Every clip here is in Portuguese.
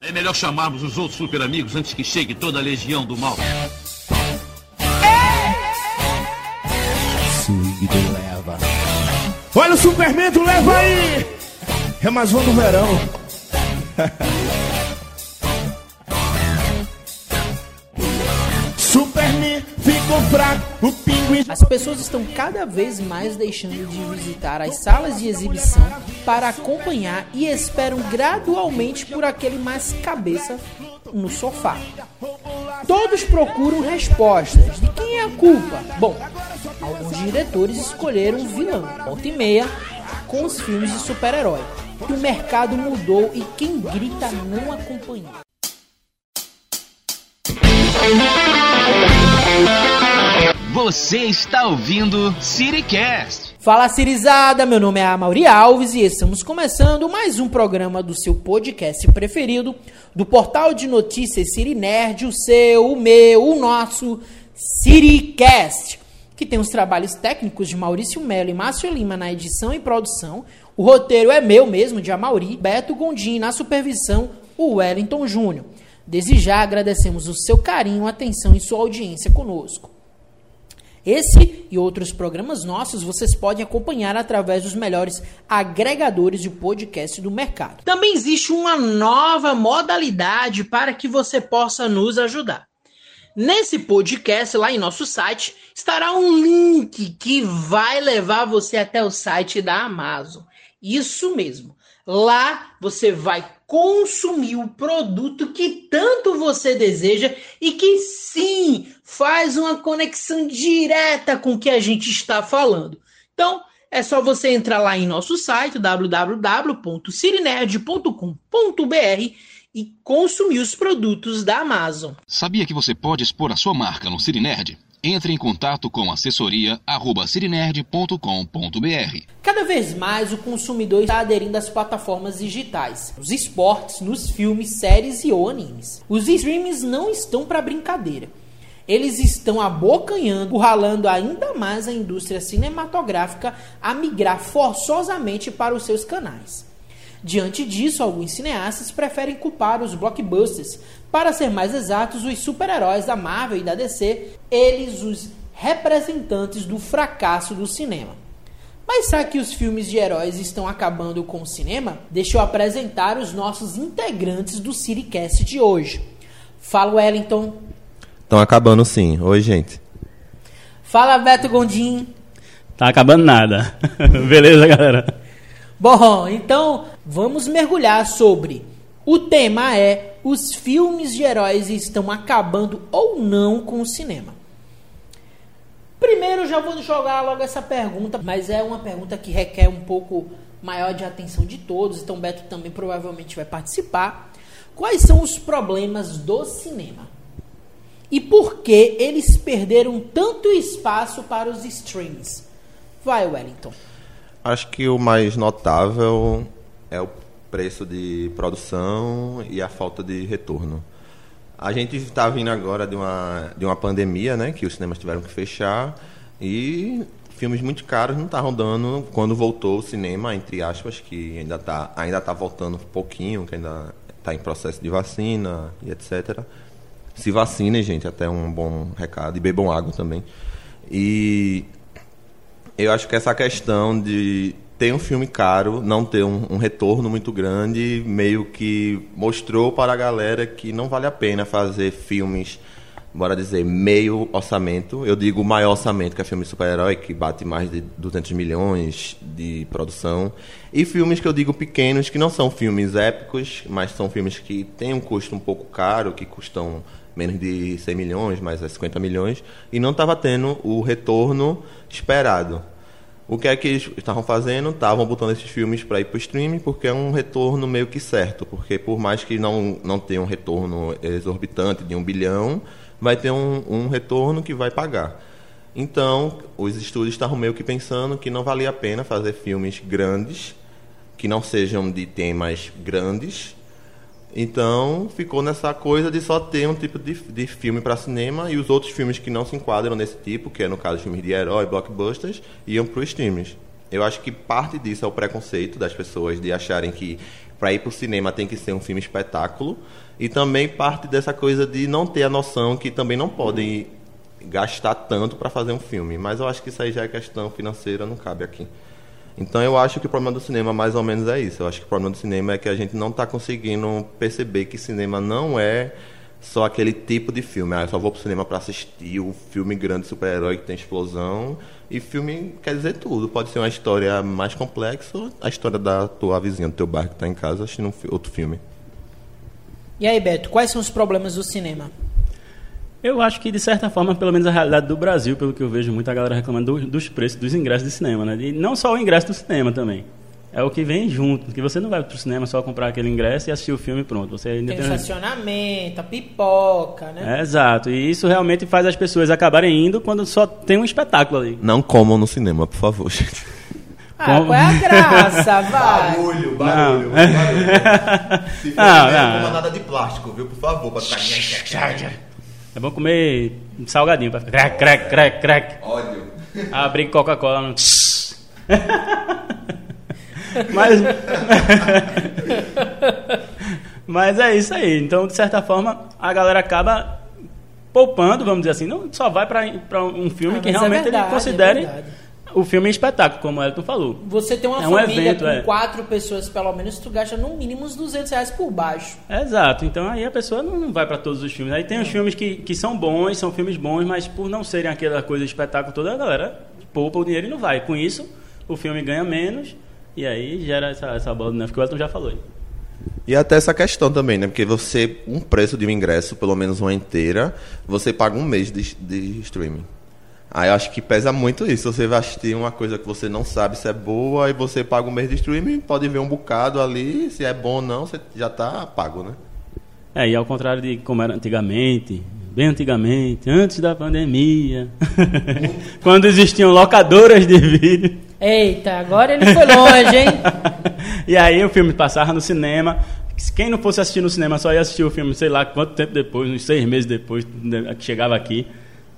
É melhor chamarmos os outros super amigos antes que chegue toda a legião do mal. Swing leva. Olha o Superman, leva aí! É mais do verão. Fraco, o pinguim. As pessoas estão cada vez mais deixando de visitar as salas de exibição para acompanhar e esperam gradualmente por aquele mais cabeça no sofá. Todos procuram respostas. De quem é a culpa? Bom, alguns diretores escolheram um vilão. Volta e meia com os filmes de super-herói. O mercado mudou e quem grita não acompanha. Você está ouvindo Citycast. Fala Cirizada, meu nome é Amauri Alves e estamos começando mais um programa do seu podcast preferido, do portal de notícias Ciri Nerd, o seu, o meu, o nosso Citycast, que tem os trabalhos técnicos de Maurício Melo e Márcio Lima na edição e produção. O roteiro é meu mesmo, de Amauri, Beto Gondim na supervisão, o Wellington Júnior. Desde já agradecemos o seu carinho, atenção e sua audiência conosco. Esse e outros programas nossos vocês podem acompanhar através dos melhores agregadores de podcast do mercado. Também existe uma nova modalidade para que você possa nos ajudar. Nesse podcast, lá em nosso site, estará um link que vai levar você até o site da Amazon. Isso mesmo. Lá você vai consumir o produto que tanto você deseja e que sim faz uma conexão direta com o que a gente está falando. Então, é só você entrar lá em nosso site www.cirinerd.com.br e consumir os produtos da Amazon. Sabia que você pode expor a sua marca no Cirinerd? Entre em contato com assessoria@cirinerd.com.br. Cada vez mais o consumidor está aderindo às plataformas digitais, nos esportes, nos filmes, séries e ou animes. Os streams não estão para brincadeira. Eles estão abocanhando, ralando ainda mais a indústria cinematográfica a migrar forçosamente para os seus canais. Diante disso, alguns cineastas preferem culpar os blockbusters, para ser mais exatos, os super-heróis da Marvel e da DC, eles os representantes do fracasso do cinema. Mas será que os filmes de heróis estão acabando com o cinema? Deixa eu apresentar os nossos integrantes do Citycast de hoje. Fala Wellington. Estão acabando sim. Oi, gente. Fala Beto Gondim. Tá acabando nada. Beleza, galera? Bom, então vamos mergulhar sobre. O tema é: os filmes de heróis estão acabando ou não com o cinema? Primeiro, já vou jogar logo essa pergunta, mas é uma pergunta que requer um pouco maior de atenção de todos, então Beto também provavelmente vai participar. Quais são os problemas do cinema? E por que eles perderam tanto espaço para os streams? Vai, Wellington. Acho que o mais notável é o preço de produção e a falta de retorno. A gente está vindo agora de uma, de uma pandemia, né, que os cinemas tiveram que fechar e filmes muito caros não estavam dando quando voltou o cinema, entre aspas, que ainda está ainda tá voltando um pouquinho, que ainda está em processo de vacina e etc. Se vacinem, gente, até um bom recado. E bebam água também. E eu acho que essa questão de ter um filme caro, não ter um, um, retorno muito grande, meio que mostrou para a galera que não vale a pena fazer filmes, bora dizer, meio orçamento. Eu digo maior orçamento, que é filme super-herói, que bate mais de 200 milhões de produção. E filmes que eu digo pequenos, que não são filmes épicos, mas são filmes que têm um custo um pouco caro, que custam menos de 100 milhões, mais 50 milhões, e não estava tendo o retorno esperado. O que é que eles estavam fazendo? Estavam botando esses filmes para ir para o streaming, porque é um retorno meio que certo, porque por mais que não, não tenha um retorno exorbitante de um bilhão, vai ter um, um retorno que vai pagar. Então, os estúdios estavam meio que pensando que não valia a pena fazer filmes grandes, que não sejam de temas grandes, então ficou nessa coisa de só ter um tipo de, de filme para cinema e os outros filmes que não se enquadram nesse tipo, que é no caso filmes de herói, blockbusters, iam para os streams. Eu acho que parte disso é o preconceito das pessoas de acharem que para ir para o cinema tem que ser um filme espetáculo. E também parte dessa coisa de não ter a noção que também não podem gastar tanto para fazer um filme. Mas eu acho que isso aí já é questão financeira, não cabe aqui. Então eu acho que o problema do cinema mais ou menos é isso. Eu acho que o problema do cinema é que a gente não está conseguindo perceber que cinema não é só aquele tipo de filme. Ah, eu só vou pro cinema para assistir o filme grande super-herói que tem explosão. E filme quer dizer tudo. Pode ser uma história mais complexa, a história da tua vizinha, do teu bairro que está em casa assistindo um outro filme. E aí, Beto, quais são os problemas do cinema? Eu acho que, de certa forma, pelo menos a realidade do Brasil, pelo que eu vejo muita galera reclamando do- dos preços dos ingressos de cinema, né? E não só o ingresso do cinema também. É o que vem junto, que você não vai pro cinema só comprar aquele ingresso e assistir o filme e pronto. Você ainda Tem tem... estacionamento, a pipoca, né? É, exato. E isso realmente faz as pessoas acabarem indo quando só tem um espetáculo ali. Não comam no cinema, por favor, gente. Ah, Como- qual é a graça? Vai! Barulho, barulho, Se for Não, cinema, não. coma nada de plástico, viu? Por favor, para ficar. É bom comer salgadinho pra ficar crack, crack, crack, crack. Óleo. Abrir Coca-Cola no... Mas... Mas é isso aí. Então, de certa forma, a galera acaba poupando, vamos dizer assim. Não só vai para um filme Ah, que é realmente verdade, ele considere é. O filme espetáculo, como o Elton falou. Você tem uma É um família evento, com é. quatro pessoas, pelo menos, tu gasta no mínimo uns 200 reais por baixo. Exato, então aí a pessoa não não vai para todos os filmes. Aí tem os filmes que, que são bons, são filmes bons, mas por não serem aquela coisa de espetáculo toda, a galera poupa o dinheiro e não vai. Com isso, o filme ganha menos e aí gera essa, essa bola de neve que o Elton já falou. aí. E até essa questão também, né? Porque você, um preço de um ingresso, pelo menos uma inteira, você paga um mês de, de streaming. Aí eu acho que pesa muito isso. Você vai assistir uma coisa que você não sabe se é boa, e você paga um mês de streaming, pode ver um bocado ali, se é bom ou não, você já tá pago, né? É, e ao contrário de como era antigamente, bem antigamente, antes da pandemia, quando existiam locadoras de vídeo. Eita, agora ele foi longe, hein? e aí o filme passava no cinema. Quem não fosse assistir no cinema só ia assistir o filme, sei lá quanto tempo depois, uns seis meses depois né, que chegava aqui.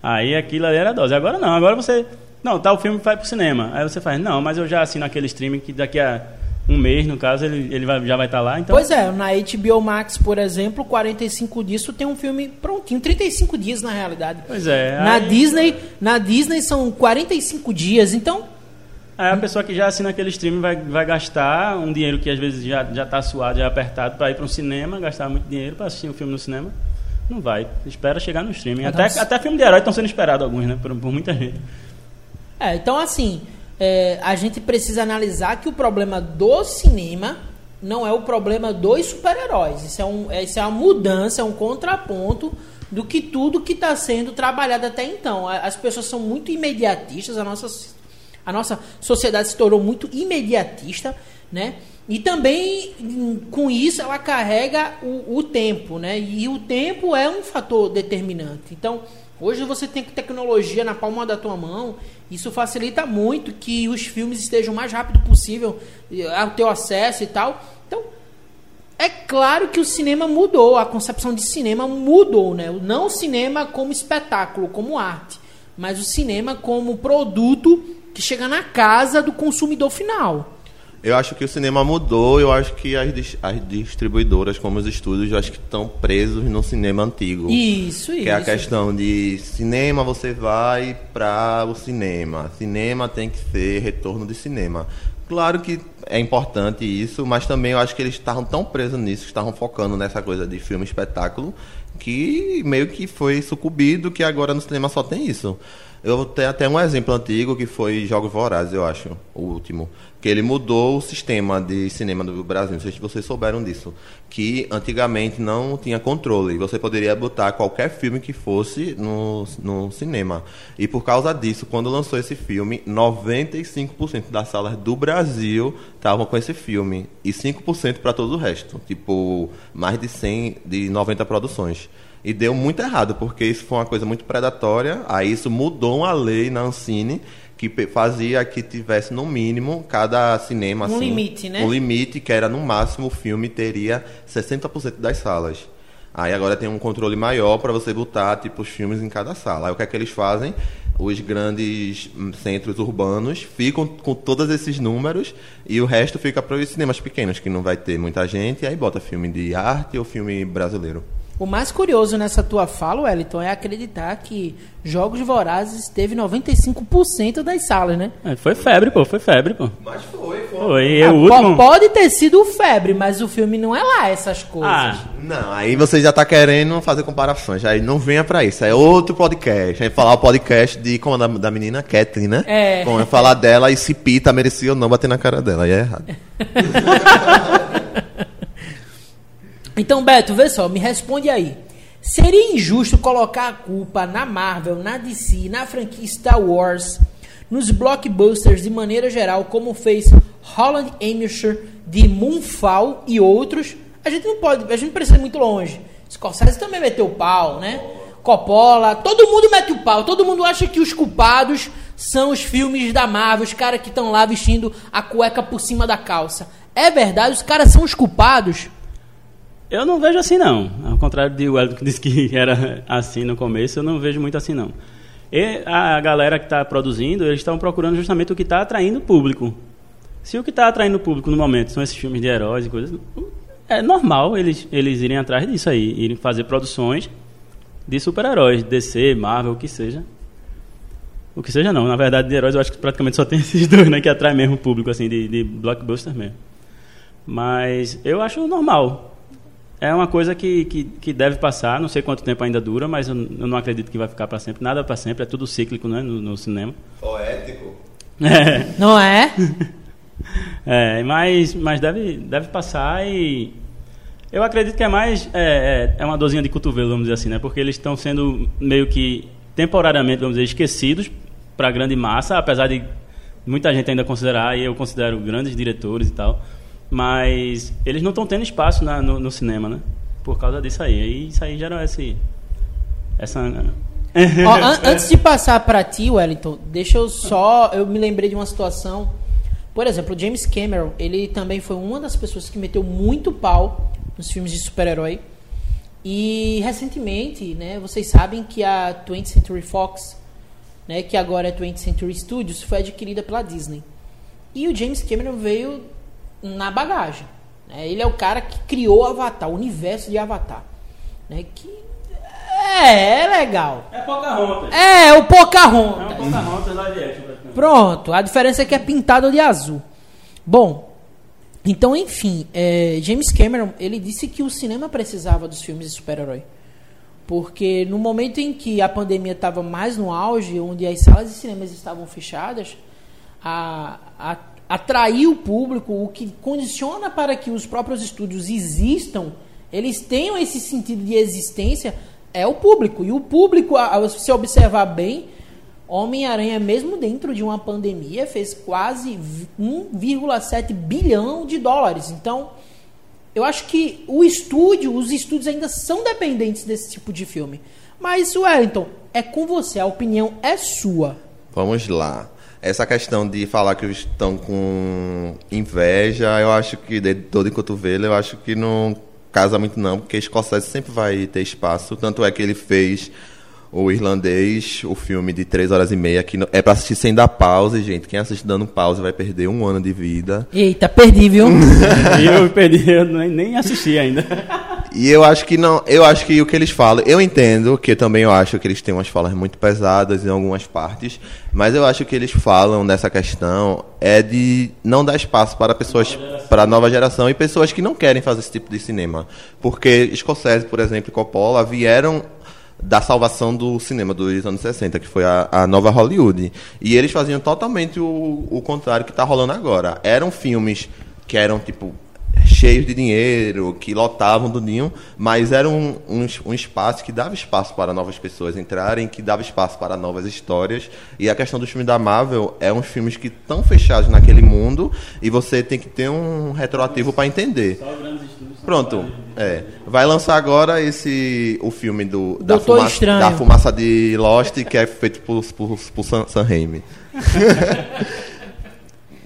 Aí aquilo ali era dose. Agora não, agora você. Não, tá, o filme vai pro cinema. Aí você faz, não, mas eu já assino aquele streaming que daqui a um mês, no caso, ele, ele vai- já vai estar lá. Então, Pois é, na HBO Max, por exemplo, 45 dias, tu tem um filme prontinho. 35 dias, na realidade. Pois é. Na aí- Disney, na Disney são 45 dias, então... Aí a pessoa que já assina aquele streaming vai, vai gastar um dinheiro que às vezes já, já tá suado, já apertado para ir para um cinema, gastar muito dinheiro para assistir um filme no cinema. Não vai. Espera chegar no streaming. Até, Então, até filme de herói estão sendo esperados alguns, né? Por, por muita gente. É, então assim, é, a gente precisa analisar que o problema do cinema não é o problema dos super-heróis. Isso, é um, é- isso é uma mudança, é um contraponto do que tudo que está sendo trabalhado até então. As pessoas são muito imediatistas, a nossa, a nossa sociedade se tornou muito imediatista, né? E também com isso ela carrega o, o tempo, né? E o tempo é um fator determinante. Então, hoje você tem tecnologia na palma da tua mão, isso facilita muito que os filmes estejam o mais rápido possível eh, ao teu acesso e tal. Então, é claro que o cinema mudou, a concepção de cinema mudou, né? Não o cinema como espetáculo, como arte, mas o cinema como produto que chega na casa do consumidor final. Eu acho que o cinema mudou, eu acho que as, as distribuidoras, como os estúdios, eu acho que estão presos no cinema antigo. Isso, isso. Que é a questão de cinema, você vai para o cinema. Cinema tem que ser retorno de cinema. Claro que é importante isso, mas também eu acho que eles estavam tão presos nisso, estavam focando nessa coisa de filme espetáculo, que meio que foi sucumbido, que agora no cinema só tem isso. Eu tenho até um exemplo antigo que foi Jogos Vorazes, eu acho, o último. Que ele mudou o sistema de cinema do Brasil. Não sei se vocês souberam disso. Que antigamente não tinha controle. Você poderia botar qualquer filme que fosse no, no cinema. E por causa disso, quando lançou esse filme, 95% das salas do Brasil estavam com esse filme. E 5% para todo o resto. Tipo, mais de 100, de 90 produções. E deu muito errado, porque isso foi uma coisa muito predatória. Aí isso mudou uma lei na Ancine que fazia que tivesse no mínimo cada cinema Um assim, limite, né? Um limite que era no máximo o filme teria 60% das salas. Aí agora tem um controle maior para você botar tipo os filmes em cada sala. Aí o que é que eles fazem? Os grandes hum, centros urbanos ficam com todos esses números e o resto fica para os cinemas pequenos que não vai ter muita gente. E aí bota filme de arte ou filme brasileiro. O mais curioso nessa tua fala, Wellington, é acreditar que Jogos Vorazes teve 95% das salas, né? É, foi febre, pô, foi febre, pô. Mas foi, foi. Foi, Ah, último... Pode ter sido febre, mas o filme não é lá essas coisas. Ah, Não, aí você já tá querendo fazer comparações. Aí não venha pra isso. É outro podcast. Aí falar o podcast de como da, da menina Kathleen, né? É. Como é falar dela e se Pita merecia ou não bater na cara dela. Aí é errado. Então, Beto, vê só, me responde aí. Seria injusto colocar a culpa na Marvel, na DC, na franquia Star Wars, nos blockbusters de maneira geral, como fez Holland Emmisher de Moonfall e outros? A gente não pode, a gente precisa ir muito longe. Scorsese também meteu o pau, né? Coppola, todo mundo mete o pau, todo mundo acha que os culpados são os filmes da Marvel, os caras que estão lá vestindo a cueca por cima da calça. É verdade, os caras são os culpados? Eu não vejo assim, não. Ao contrário de Wellington que disse que era assim no começo, eu não vejo muito assim, não. E a galera que está produzindo, eles estão procurando justamente o que está atraindo o público. Se o que está atraindo o público no momento são esses filmes de heróis e coisas, é normal eles, eles irem atrás disso aí, irem fazer produções de super-heróis, DC, Marvel, o que seja. O que seja não, na verdade de heróis eu acho que praticamente só tem esses dois, né, que atrai mesmo o público, assim, de, de blockbuster mesmo. Mas eu acho normal. É uma coisa que, que, que deve passar, não sei quanto tempo ainda dura, mas eu, eu não acredito que vai ficar para sempre. Nada para sempre, é tudo cíclico né, no, no cinema. Poético. É, Não é? é, mas mas deve, deve passar e. Eu acredito que é mais. É, é, é uma dorzinha de cotovelo, vamos dizer assim, né? Porque eles estão sendo meio que temporariamente, vamos dizer, esquecidos para a grande massa, apesar de muita gente ainda considerar, e eu considero grandes diretores e tal. Mas eles não estão tendo espaço na- no, no cinema, né? Por causa disso aí. E isso aí gera esse. Essa. Ó, an- antes de passar pra ti, Wellington, deixa eu só. Eu me lembrei de uma situação. Por exemplo, o James Cameron, ele também foi uma das pessoas que meteu muito pau nos filmes de super-herói. E recentemente, né, vocês sabem que a 20th Century Fox, né, que agora é 20th Century Studios, foi adquirida pela Disney. E o James Cameron veio na bagagem. né? Ele é o cara que criou o Avatar, o universo de Avatar. Né, que é, é legal. É Pocahontas. É, o Pocahontas. Pocahontas live action, praticamente. Pronto, a diferença é que é pintado de azul. Bom, então, enfim, é, James Cameron, ele disse que o cinema precisava dos filmes de super-herói. Porque no momento em que a pandemia estava mais no auge, onde as salas de cinemas estavam fechadas, a, a, atrair o público, o que condiciona para que os próprios estúdios existam, eles tenham esse sentido de existência, é o público. E o público, se você observar bem, Homem-Aranha, mesmo dentro de uma pandemia, fez quase vi- 1,7 bilhão de dólares. Então, eu acho que o estúdio, os estúdios ainda são dependentes desse tipo de filme. Mas, Wellington, é com você, a opinião é sua. Vamos lá. Essa questão de falar que estão com inveja, eu acho que de dor de cotovelo, eu acho que não casa muito não, porque Scorsese sempre vai ter espaço. Tanto é que ele fez o irlandês, o filme de três horas e meia, que é pra assistir sem dar pause, gente. Quem assiste dando pause vai perder um ano de vida. Eita, perdi, viu? E eu perdi, eu nem assisti ainda. E eu acho que não, eu acho que o que eles falam, eu entendo que também eu acho que eles têm umas falas muito pesadas em algumas partes, mas eu acho que eles falam dessa questão é de não dar espaço para pessoas para a nova geração e pessoas que não querem fazer esse tipo de cinema, porque Scorsese, por exemplo, e Coppola vieram da salvação do cinema dos anos 60, que foi a, a nova Hollywood. E eles faziam totalmente o, o contrário que está rolando agora. Eram filmes que eram, tipo, cheios de dinheiro, que lotavam do ninho, mas era um, um, um espaço que dava espaço para novas pessoas entrarem, que dava espaço para novas histórias. E a questão dos filmes da Marvel é uns filmes que estão fechados naquele mundo e você tem que ter um retroativo para entender. Pronto, é. Vai lançar agora esse o filme do da, fumaça, Estranho. da fumaça de Lost, que é feito por, por, por Sam, Sam Raimi.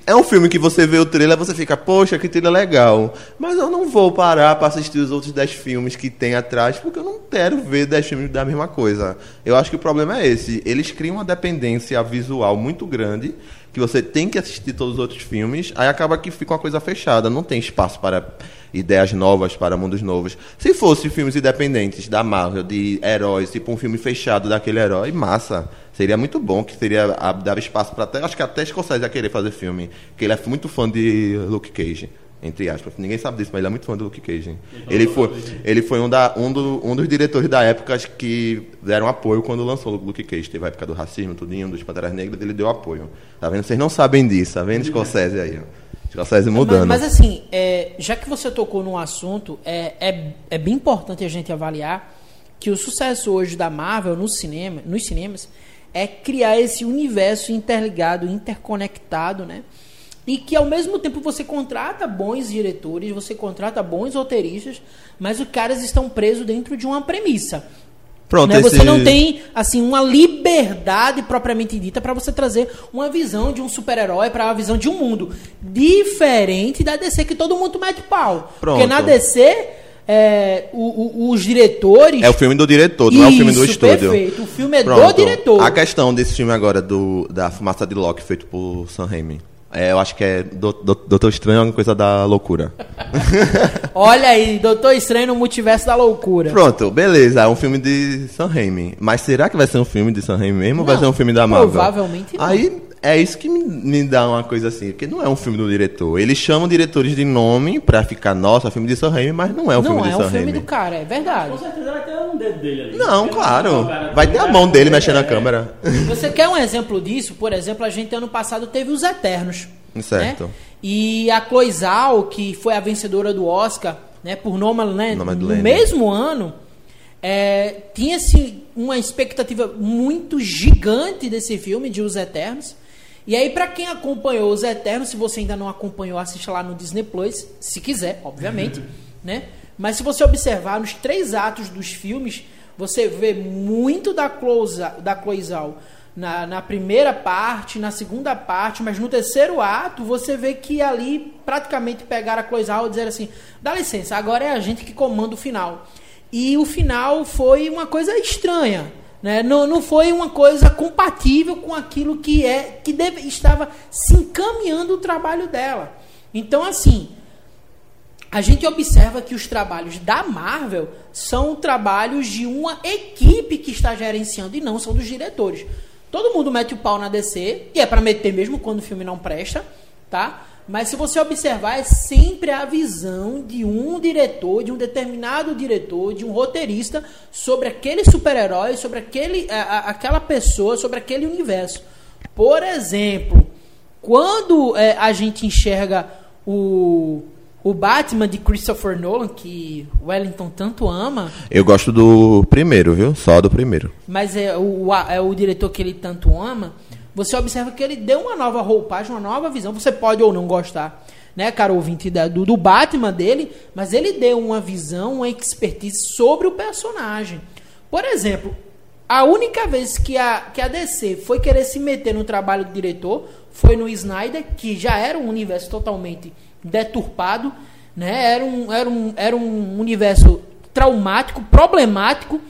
é um filme que você vê o trailer você fica, poxa, que trailer legal. Mas eu não vou parar para assistir os outros 10 filmes que tem atrás, porque eu não quero ver 10 filmes da mesma coisa. Eu acho que o problema é esse. Eles criam uma dependência visual muito grande, que você tem que assistir todos os outros filmes, aí acaba que fica uma coisa fechada, não tem espaço para ideias novas, para mundos novos. Se fosse filmes independentes da Marvel, de heróis, tipo um filme fechado daquele herói, massa. Seria muito bom, que seria dar espaço para até. Acho que até Scorsese ia querer fazer filme. Porque ele é muito fã de Luke Cage. Entre aspas. Ninguém sabe disso, mas ele é muito fã do Luke Cage. Ele foi, ele foi um, da, um, do- um dos diretores da época que deram apoio quando lançou o Luke Cage. Teve a época do racismo, tudinho, dos Panteras Negras, ele deu apoio. Tá vendo? Vocês não sabem disso, tá vendo Scorsese aí, ó. Scorsese mudando. Mas, mas assim, é, já que você tocou num assunto, é, é, é bem importante a gente avaliar que o sucesso hoje da Marvel no cinema, nos cinemas é criar esse universo interligado, interconectado, né? E que ao mesmo tempo você contrata bons diretores, você contrata bons roteiristas, mas os caras estão presos dentro de uma premissa. Pronto, né? Você esse- não tem assim uma liberdade propriamente dita para você trazer uma visão de um super-herói para uma visão de um mundo diferente da DC que todo mundo mete pau. Pronto. Porque na DC é, o- o- os diretores É o filme do diretor, não é o filme do Isso, estúdio. perfeito. O filme é do Pronto. diretor. A questão desse filme agora, do, da Fumaça de Loki, feito por Sam Raimi. É, eu acho que é do, do, Doutor Estranho, é uma coisa da loucura. Olha aí, Doutor Estranho no Multiverso da Loucura. Pronto, beleza, é um filme de Sam Raimi. Mas será que vai ser um filme de Sam Raimi mesmo ou vai Não, ser um filme da Marvel? provavelmente não. Aí é isso que me, me dá uma coisa assim, porque não é um filme do diretor. Eles chamam diretores de nome pra ficar, nossa, filme de Sam Raimi, mas não é um não filme de é Sam um filme Raimi. do cara, é verdade. Com certeza um dedo dele ali. Não, claro. Vai ter a mão dele mexendo na é. câmera. Você quer um exemplo disso? Por exemplo, a gente ano passado teve os Eternos. Certo. né? E a Chloe Zhao, que foi a vencedora do Oscar, né, por Nomadland, Nomadland. no mesmo ano, é, tinha-se uma expectativa muito gigante desse filme, de Os Eternos. E aí, pra quem acompanhou Os Eternos, se você ainda não acompanhou, assista lá no Disney Plus, se quiser, obviamente, né? Mas se você observar nos três atos dos filmes, você vê muito da Zhao- da Chloe Zhao na, na primeira parte, na segunda parte, mas no terceiro ato você vê que ali praticamente pegaram a Chloe Zhao e disseram assim, dá licença, agora é a gente que comanda o final. E o final foi uma coisa estranha. Né? Não, não foi uma coisa compatível com aquilo que é que deve, estava se encaminhando o trabalho dela. Então, assim, a gente observa que os trabalhos da Marvel são trabalhos de uma equipe que está gerenciando e não são dos diretores. Todo mundo mete o pau na DC, e é para meter mesmo quando o filme não presta, tá? Mas se você observar, é sempre a visão de um diretor, de um determinado diretor, de um roteirista sobre aquele super-herói, sobre aquele, a- a- aquela pessoa, sobre aquele universo. Por exemplo, quando é, a gente enxerga o, o Batman de Christopher Nolan, que o Wellington tanto ama, Eu gosto do primeiro, viu? Só do primeiro. mas é o, é o diretor que ele tanto ama, você observa que ele deu uma nova roupagem, uma nova visão. Você pode ou não gostar, né, cara ouvinte, da- do, do Batman dele, mas ele deu uma visão, uma expertise sobre o personagem. Por exemplo, a única vez que a, que a DC foi querer se meter no trabalho do diretor foi no Snyder, que já era um universo totalmente deturpado, né? Era um, era um, era um universo traumático, problemático.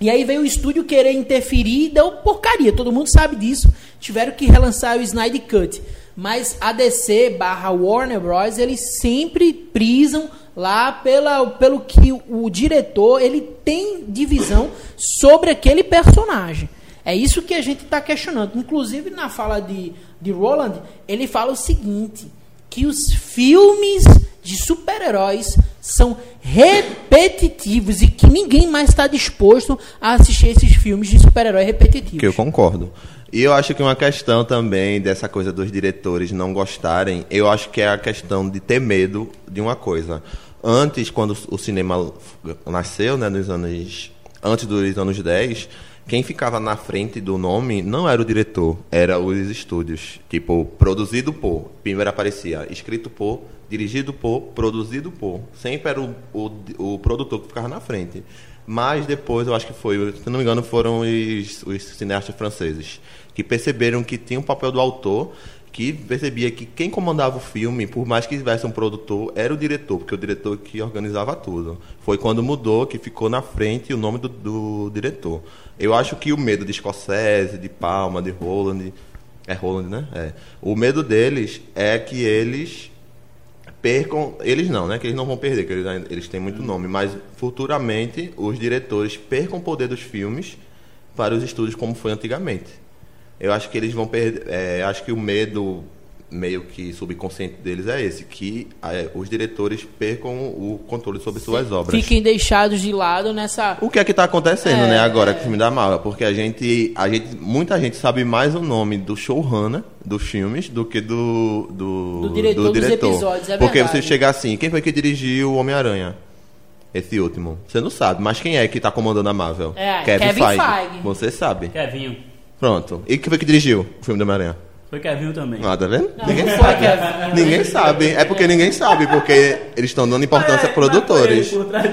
E aí veio o estúdio querer interferir e deu porcaria, todo mundo sabe disso. Tiveram que relançar o Snyder Cut. Mas a DC barra Warner Bros. eles sempre prisam lá pela, pelo que o, diretor ele tem de visão sobre aquele personagem. É isso que a gente está questionando. Inclusive na fala de, de Roland, ele fala o seguinte: que os filmes de super-heróis são repetitivos e que ninguém mais está disposto a assistir esses filmes de super-herói repetitivos. Que eu concordo. E eu acho que uma questão também dessa coisa dos diretores não gostarem, eu acho que é a questão de ter medo de uma coisa. Antes, quando o cinema nasceu, né, nos anos antes dos anos 10, quem ficava na frente do nome não era o diretor, era os estúdios. Tipo, produzido por, primeiro aparecia escrito por, dirigido por, produzido por. Sempre era o, o, o produtor que ficava na frente. Mas depois, eu acho que foi, se não me engano, foram os, os cineastas franceses que perceberam que tinha um papel do autor que percebia que quem comandava o filme, por mais que tivesse um produtor, era o diretor, porque o diretor que organizava tudo. Foi quando mudou que ficou na frente o nome do, do diretor. Eu acho que o medo de Scorsese, de Palma, de Roland, é Roland, né? É. O medo deles é que eles percam, eles não, né? Que eles não vão perder, que eles, eles têm muito nome, mas futuramente os diretores percam o poder dos filmes para os estúdios como foi antigamente. Eu acho que eles vão perder. é, acho que o medo meio que subconsciente deles é esse, que é, os diretores percam o controle sobre suas obras. Fiquem deixados de lado nessa. O que é que está acontecendo, É, né, agora é. com o filme da Marvel? Porque a gente, a gente, muita gente sabe mais o nome do showrunner dos filmes do que do do, Do diretor dos episódios, é Porque verdade. você chega assim, quem foi que dirigiu o Homem-Aranha? Esse último. Você não sabe, mas quem é que está comandando a Marvel? É, Kevin Feige. Você sabe. Kevinho. Pronto. E quem foi que dirigiu o filme do Homem-Aranha? Foi Kevinho também. Ah, tá vendo? Não, ninguém não sabe. Kevin. Ninguém sabe. É porque ninguém sabe, porque eles estão dando importância a produtores.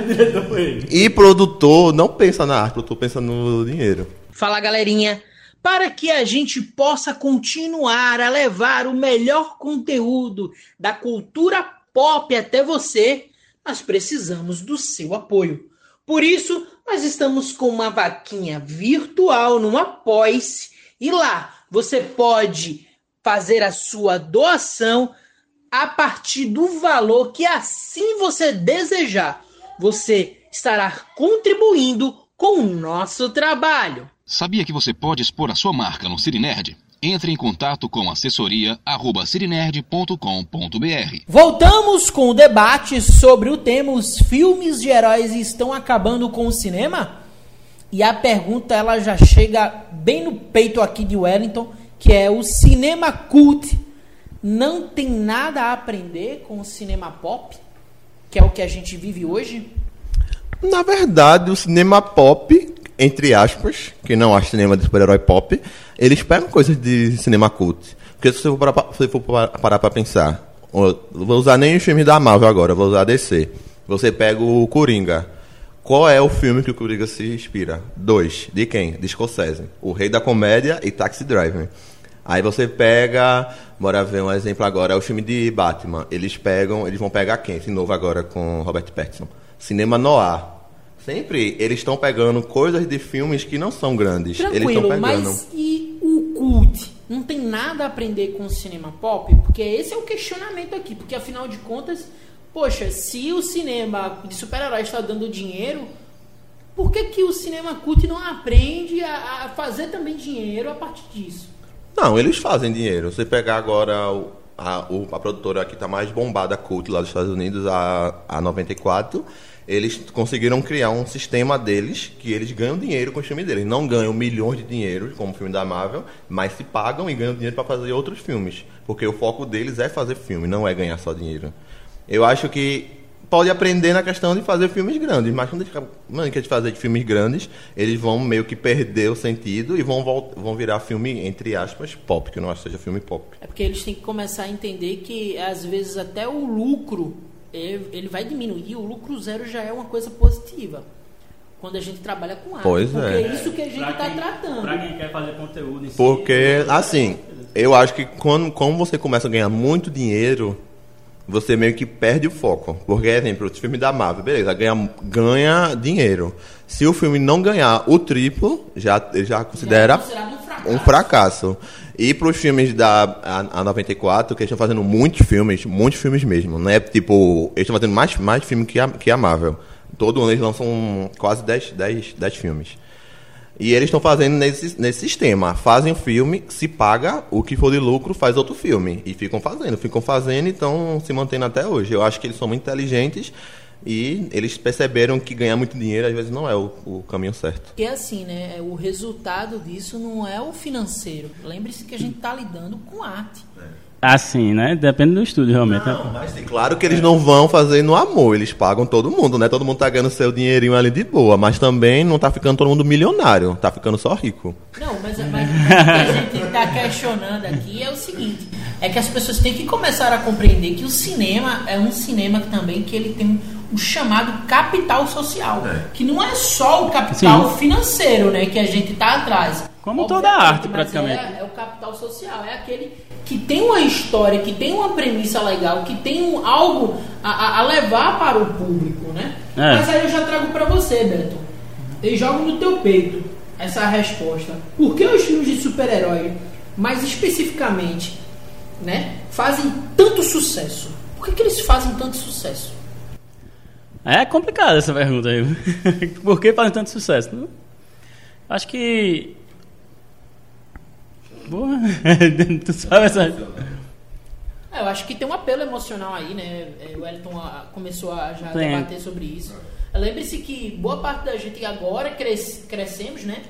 Diretor foi ele. E produtor não pensa na arte, produtor pensa no dinheiro. Fala galerinha! Para que a gente possa continuar a levar o melhor conteúdo da cultura pop até você, nós precisamos do seu apoio. Por isso, nós estamos com uma vaquinha virtual no Apoice e lá você pode fazer a sua doação a partir do valor que assim você desejar. Você estará contribuindo com o nosso trabalho. Sabia que você pode expor a sua marca no Cirinerd? Entre em contato com assessoria arroba cirinerd.com.br. Voltamos com o debate sobre o tema os filmes de heróis estão acabando com o cinema? E a pergunta ela já chega bem no peito aqui de Wellington, que é o cinema cult não tem nada a aprender com o cinema pop, que é o que a gente vive hoje? Na verdade, o cinema pop, entre aspas, que não acha cinema de super-herói pop, eles pegam coisas de cinema cult. Porque se você for parar, se for pa- parar pra pensar, vou usar nem os filmes da Marvel agora, vou usar a DC. Você pega o Coringa. Qual é o filme que o Coringa se inspira? Dois. De quem? De Scorsese. O Rei da Comédia e Taxi Driver. Aí você pega, bora ver um exemplo agora, é o filme de Batman. Eles pegam, eles vão pegar quem? De novo agora com Robert Pattinson. Cinema noir. Sempre eles estão pegando coisas de filmes que não são grandes. Tranquilo, pegando. mas e o cult? Não tem nada a aprender com o cinema pop? Porque esse é o questionamento aqui. Porque afinal de contas, poxa, se o cinema de super-heróis está dando dinheiro, por que, que o cinema cult não aprende a, a fazer também dinheiro a partir disso? Não, eles fazem dinheiro. Você pegar agora o- a, o- a produtora que está mais bombada, a Cult, lá dos Estados Unidos, a, a 94, eles conseguiram criar um sistema deles que eles ganham dinheiro com o filme deles. Não ganham milhões de dinheiro, como o filme da Marvel, mas se pagam e ganham dinheiro para fazer outros filmes. Porque o foco deles é fazer filme, não é ganhar só dinheiro. Eu acho que pode aprender na questão de fazer filmes grandes, mas quando eles quer fazer de filmes grandes, eles vão meio que perder o sentido e vão, vol- vão virar filme, entre aspas, pop, que eu não acho que seja filme pop. É porque eles têm que começar a entender que às vezes até o lucro ele vai diminuir. O lucro zero já é uma coisa positiva. Quando a gente trabalha com arte. Pois porque é. é isso que a gente está tratando. Pra quem quer fazer conteúdo em si, Porque, assim, eu acho que quando, quando você começa a ganhar muito dinheiro, você meio que perde o foco. Porque, exemplo, o filme da Marvel, beleza, ganha, ganha dinheiro. Se o filme não ganhar o triplo, já, já considera é considerado um fracasso. um fracasso. E para os filmes da a, a 94, que eles estão fazendo muitos filmes, muitos filmes mesmo, né? Tipo, eles estão fazendo mais, mais filme que a, que a Marvel. Todo ano eles lançam quase 10, 10, 10 filmes. E eles estão fazendo nesse, nesse sistema. Fazem um filme, se paga, o que for de lucro faz outro filme. E ficam fazendo, ficam fazendo e estão se mantendo até hoje. Eu acho que eles são muito inteligentes e eles perceberam que ganhar muito dinheiro às vezes não é o, o caminho certo. Porque assim, né? O resultado disso não é o financeiro. Lembre-se que a gente está lidando com arte. Assim, né? Depende do estúdio, realmente. né? Mas é claro que eles não vão fazer no amor, eles pagam todo mundo, né? Todo mundo tá ganhando seu dinheirinho ali de boa, mas também não tá ficando todo mundo milionário, tá ficando só rico. Não, mas, mas o que a gente está questionando aqui é o seguinte: é que as pessoas têm que começar a compreender que o cinema é um cinema que também que ele tem um chamado capital social, que não é só o capital Sim. financeiro, né, que a gente está atrás. Como toda arte, mas praticamente. É, é o capital social, é aquele que tem uma história, que tem uma premissa legal, que tem um, algo a, a- a levar para o público, né? É. Mas aí eu já trago para você, Beto. Eu jogo no teu peito essa resposta. Por que os filmes de super-herói, mais especificamente, né, fazem tanto sucesso? Por que, que eles fazem tanto sucesso? É complicada essa pergunta aí. Por que fazem tanto sucesso? Não- Acho que. Boa. tu sabe essa. É, eu acho que tem um apelo emocional aí, né? É, O Wellington ah, começou a já Tem. debater sobre isso. Lembre-se que boa parte da gente agora cres- crescemos, né?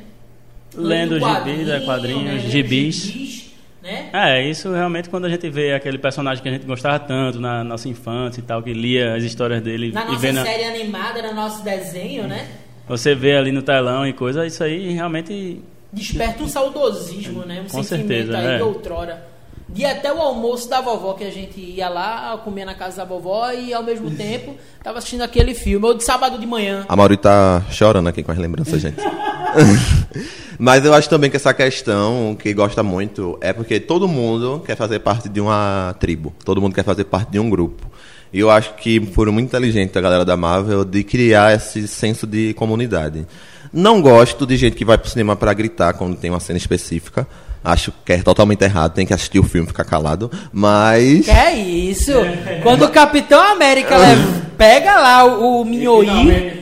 Lendo quadrinho, gibis, é, quadrinhos, né? Lendo gibis. Né? É, isso realmente quando a gente vê aquele personagem que a gente gostava tanto na nossa infância e tal, que lia as histórias dele Na e nossa na- série animada, no nosso desenho, né? você vê ali no telão e coisa, isso aí realmente Desperta um saudosismo, né? Um Com sentimento certeza, aí é. de outrora. De até o almoço da vovó, que a gente ia lá, comer na casa da vovó e ao mesmo tempo tava assistindo aquele filme. Ou de sábado de manhã. A Mauri tá chorando aqui com as lembranças, gente. Mas eu acho também que essa questão que gosta muito é porque todo mundo quer fazer parte de uma tribo, todo mundo quer fazer parte de um grupo. E eu acho que foram muito inteligentes a galera da Marvel de criar esse senso de comunidade. Não gosto de gente que vai pro cinema pra gritar quando tem uma cena específica. Acho que é totalmente errado, tem que assistir o filme e ficar calado. Mas. Que é isso? Quando o Capitão América leva- pega lá o, o Minhoí.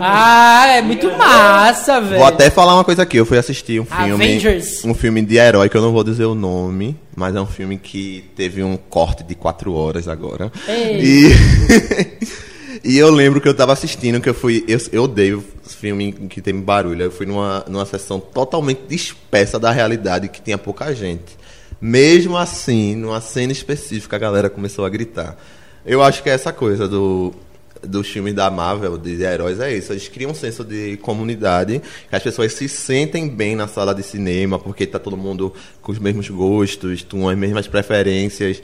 Ah, é muito massa, velho. Vou até falar uma coisa aqui. Eu fui assistir um filme. Avengers. Um filme de herói que eu não vou dizer o nome, mas é um filme que teve um corte de quatro horas agora. Ei. E. e eu lembro que eu tava assistindo, que eu fui. Eu, eu odeio filme que tem barulho. Eu fui numa, numa sessão totalmente dispersa da realidade que tinha pouca gente. Mesmo assim, numa cena específica, a galera começou a gritar. Eu acho que é essa coisa do dos filmes da Marvel, de heróis, é isso. Eles criam um senso de comunidade, que as pessoas se sentem bem na sala de cinema, porque tá todo mundo com os mesmos gostos, com as mesmas preferências.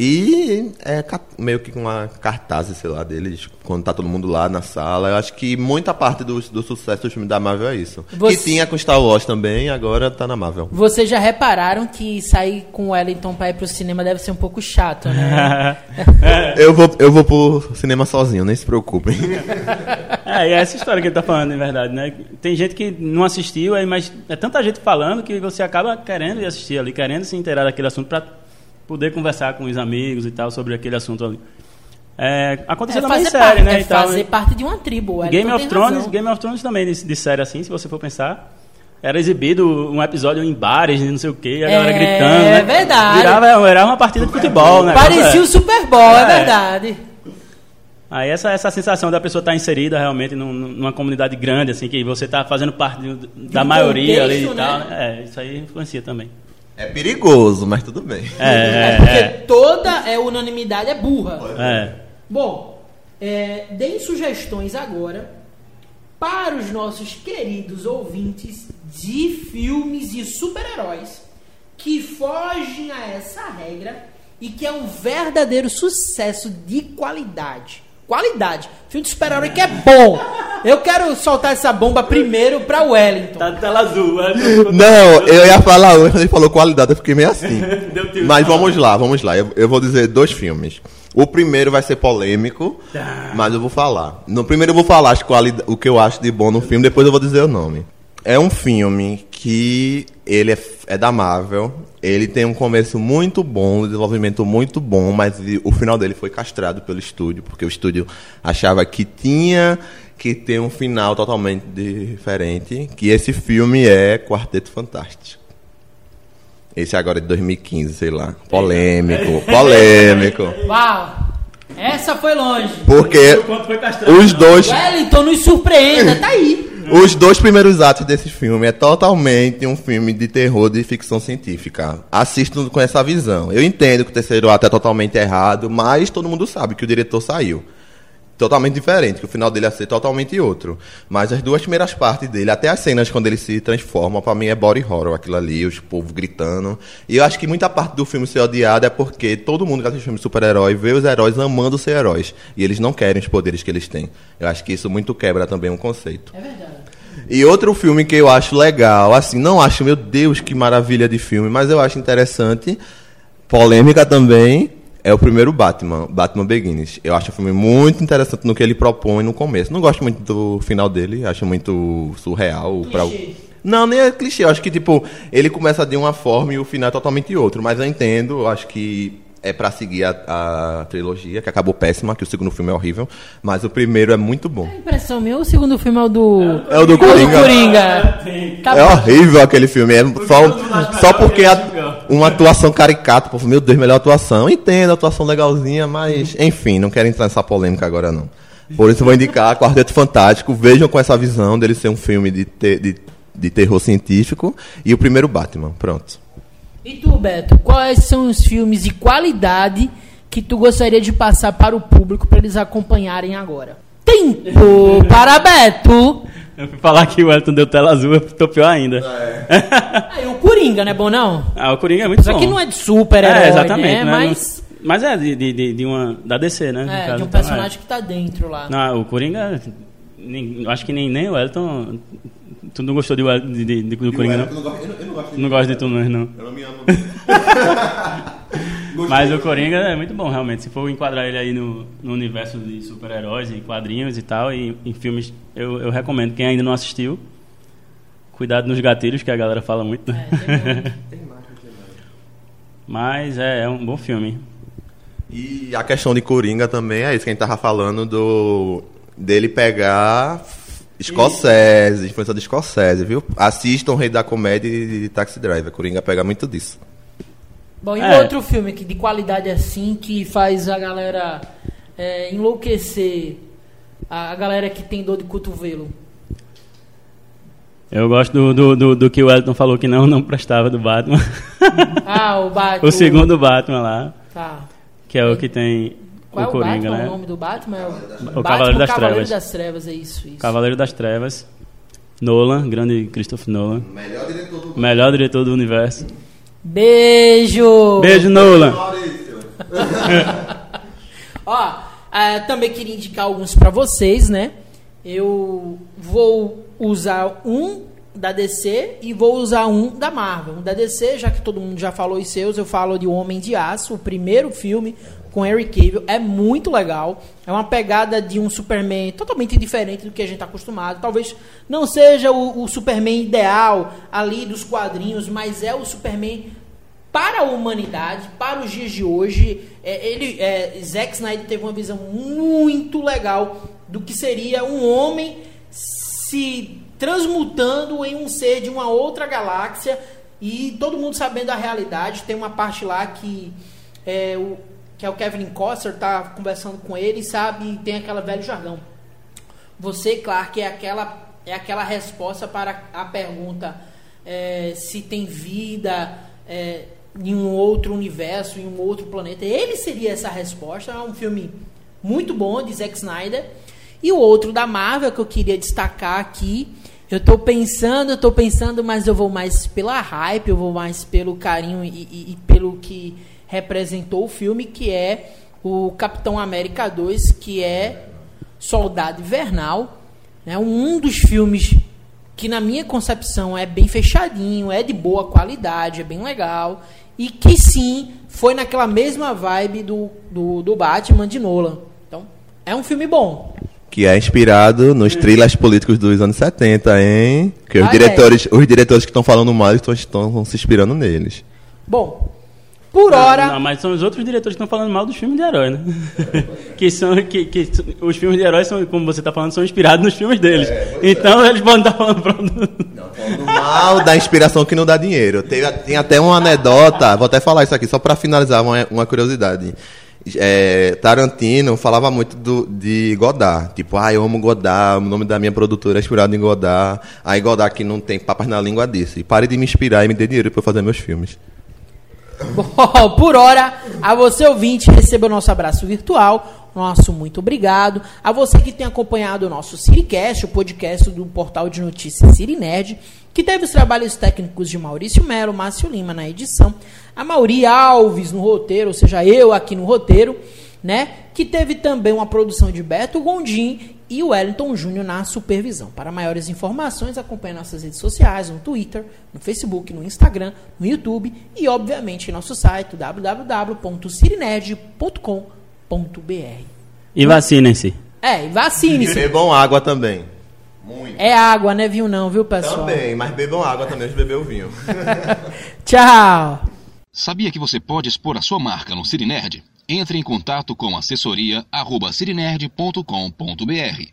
E é meio que com uma cartaz, sei lá, deles, quando tá todo mundo lá na sala. Eu acho que muita parte do, do sucesso dos filmes da Marvel é isso. Você- Que tinha com Star Wars também, agora tá na Marvel. Vocês já repararam que sair com o Wellington pra ir pro cinema deve ser um pouco chato, né? Eu vou, eu vou pro cinema sozinho, nem se preocupem. É, e é essa história que ele tá falando, em verdade, né? Tem gente que não assistiu, aí, mas é tanta gente falando que você acaba querendo ir assistir ali, querendo se inteirar daquele assunto para poder conversar com os amigos e tal sobre aquele assunto ali. É, aconteceu É também série, parte, né? é e tal, fazer né? parte de uma tribo. Game of Thrones, razão. Game of Thrones também de, de série assim, se você for pensar. Era exibido um episódio em bares, não sei o quê, a galera É, gritando. né? verdade. Virava, era uma partida de futebol, né? Parecia o Super Bowl, é, É. verdade. Aí essa, essa sensação da pessoa estar inserida realmente num- numa comunidade grande, assim, que você está fazendo parte de- da um maioria ali e contexto, tal. né? né? É, isso aí influencia também. É perigoso, mas tudo bem. É, É, porque é, toda é, unanimidade é burra. é. Bom, é, deem sugestões agora para os nossos queridos ouvintes de filmes e super-heróis que fogem a essa regra e que é um verdadeiro sucesso de qualidade. Qualidade. Filme de super-herói que é bom. Eu quero soltar essa bomba primeiro para o Wellington. Tá de tela azul. Não, eu ia falar hoje, quando ele falou qualidade, eu fiquei meio assim. Mas vamos lá, vamos lá. Eu, eu vou dizer dois filmes. O primeiro vai ser polêmico, mas eu vou falar. No primeiro eu vou falar as o que eu acho de bom no filme, depois eu vou dizer o nome. É um filme que ele é, é da Marvel. Ele tem um começo muito bom, um desenvolvimento muito bom, mas o final dele foi castrado pelo estúdio, porque o estúdio achava que tinha que ter um final totalmente diferente, que esse filme é Quarteto Fantástico. Esse agora é de 2015, sei lá. Polêmico, polêmico. Uau! Essa foi longe. Porque os dois, Wellington, nos surpreenda, tá aí. Os dois primeiros atos desse filme é totalmente um filme de terror de ficção científica. Assisto com essa visão. Eu entendo que o terceiro ato é totalmente errado, mas todo mundo sabe que o diretor saiu. Totalmente diferente, que o final dele ia ser totalmente outro. Mas as duas primeiras partes dele, até as cenas quando ele se transforma, pra mim é body horror, aquilo ali, os povos gritando. E eu acho que muita parte do filme ser odiado é porque todo mundo que assiste filme super-herói vê os heróis amando ser heróis. E eles não querem os poderes que eles têm. Eu acho que isso muito quebra também um conceito. É verdade. E outro filme que eu acho legal, assim, não acho, meu Deus, que maravilha de filme, mas eu acho interessante, Polêmica também é o primeiro Batman, Batman Begins. Eu acho o filme muito interessante no que ele propõe no começo. Não gosto muito do final dele, acho muito surreal. Pra... Não, nem é clichê. Eu acho que, tipo, ele começa de uma forma e o final é totalmente outro. Mas eu entendo, eu acho que é pra seguir a, a trilogia, que acabou péssima, que o segundo filme é horrível. Mas o primeiro é muito bom. Impressão minha, o segundo filme é o do. É o do Coringa. Coringa. É horrível aquele filme. É só, só porque a, uma atuação caricata. Pô, meu Deus, melhor atuação. Entendo, atuação legalzinha, mas enfim, não quero entrar nessa polêmica agora não. Por isso eu vou indicar Quarteto Fantástico. Vejam com essa visão dele ser um filme de, te- de, de terror científico. E o primeiro Batman. Pronto. E tu, Beto, quais são os filmes de qualidade que tu gostaria de passar para o público para eles acompanharem agora? Tempo para Beto! Eu fui falar que o Elton deu tela azul, eu tô pior ainda. Aí o Coringa, não é bom não? ah, o Coringa é muito Isso bom. aqui não é de super-herói, É, exatamente. né? né? Mas Mas é de, de, de, uma. Da DC, né? é, caso, de um então, personagem que tá dentro lá. é. Não, o Coringa. nem- acho que nem, nem o Elton. Tu não gostou de, de, de- de- do Coringa, não? Não gosto de tu, não. não. Eu não me amo. Mas o Coringa é muito bom, realmente. Se for enquadrar ele aí no, no universo de super-heróis e quadrinhos e tal, e em filmes, eu, eu recomendo. Quem ainda não assistiu, cuidado nos gatilhos, que a galera fala muito, né? Mas é, é um bom filme. E a questão de Coringa também é isso que a gente tava falando do dele pegar escocese, influência de escocese, viu? Assistam o Rei da Comédia e Taxi Driver. Coringa pega muito disso. Bom, e É. outro filme que, de qualidade assim que faz a galera é, enlouquecer, a, a galera que tem dor de cotovelo? Eu gosto do, do, do, do que o Elton falou que não, não prestava do Batman. Ah, o Batman. o segundo Batman lá, Tá. que é o que tem Qual o é o Coringa, Batman? né? O nome do Batman é o, Batman, Cavaleiro das Cavaleiro Trevas. das Trevas, é isso, isso. Cavaleiro das Trevas. Nolan, grande Christopher Nolan. Melhor diretor do Melhor diretor do universo. Beijo! Beijo, Nolan. Ó, ah, também queria indicar alguns pra vocês, né? Eu vou usar um da DC e vou usar um da Marvel. Um da DC, já que todo mundo já falou os seus, eu falo de O Homem de Aço, o primeiro filme com Henry Cavill. É muito legal. É uma pegada de um Superman totalmente diferente do que a gente está acostumado. Talvez não seja o, o Superman ideal ali dos quadrinhos, mas é o Superman para a humanidade, para os dias de hoje, é, ele, é, Zack Snyder teve uma visão muito legal do que seria um homem se transmutando em um ser de uma outra galáxia e todo mundo sabendo a realidade. Tem uma parte lá que é, o, que é o Kevin Costner tá conversando com ele, sabe, e tem aquela velho jargão. Você, Clark, é aquela, é aquela resposta para a pergunta é, se tem vida é, em um outro universo, em um outro planeta. Ele seria essa resposta. É um filme muito bom de Zack Snyder. E o outro da Marvel que eu queria destacar aqui. Eu tô pensando, tô pensando, mas eu vou mais pela hype, eu vou mais pelo carinho e, e- e pelo que representou o filme, que é o Capitão América 2, que é Soldado Invernal, né? Um dos filmes que na minha concepção é bem fechadinho, é de boa qualidade, é bem legal e que sim foi naquela mesma vibe do, do, do Batman de Nolan. Então é um filme bom. Que é inspirado nos thrillers políticos dos anos 70, hein? Que os Ah, é. diretores, os diretores que estão falando mal estão, estão se inspirando neles. Bom, por hora Não, mas são os outros diretores que estão falando mal dos filmes de herói, né? que são que, que os filmes de herói são, como você está falando, são inspirados nos filmes deles. então eles podem estar falando pronto. Falando mal da inspiração que não dá dinheiro. Tem, tem até uma anedota, vou até falar isso aqui, só para finalizar uma, uma curiosidade. É, Tarantino falava muito do, de Godard. Tipo, ah, eu amo Godard, o nome da minha produtora é inspirado em Godard. Aí Godard, que não tem papas na língua, disse: pare de me inspirar e me dê dinheiro para eu fazer meus filmes. Bom, por hora, a você ouvinte, receba o nosso abraço virtual, nosso muito obrigado. A você que tem acompanhado o nosso Siricast, o podcast do portal de notícias Siri Nerd, que teve os trabalhos técnicos de Maurício Melo, Márcio Lima na edição, a Mauri Alves no roteiro, ou seja, eu aqui no roteiro, né? Que teve também uma produção de Beto Gondim e o Wellington Júnior na supervisão. Para maiores informações, acompanhe nossas redes sociais, no Twitter, no Facebook, no Instagram, no YouTube e, obviamente, em nosso site www.cirinerd.com.br. E vacinem-se. É, e vacine-se. Bebam água também. Muito. É água, né, vinho não, viu, pessoal? Também, mas bebam água também de beber o vinho. Tchau. Sabia que você pode expor a sua marca no Cirinerd? Entre em contato com assessoria@cirinerd.com.br.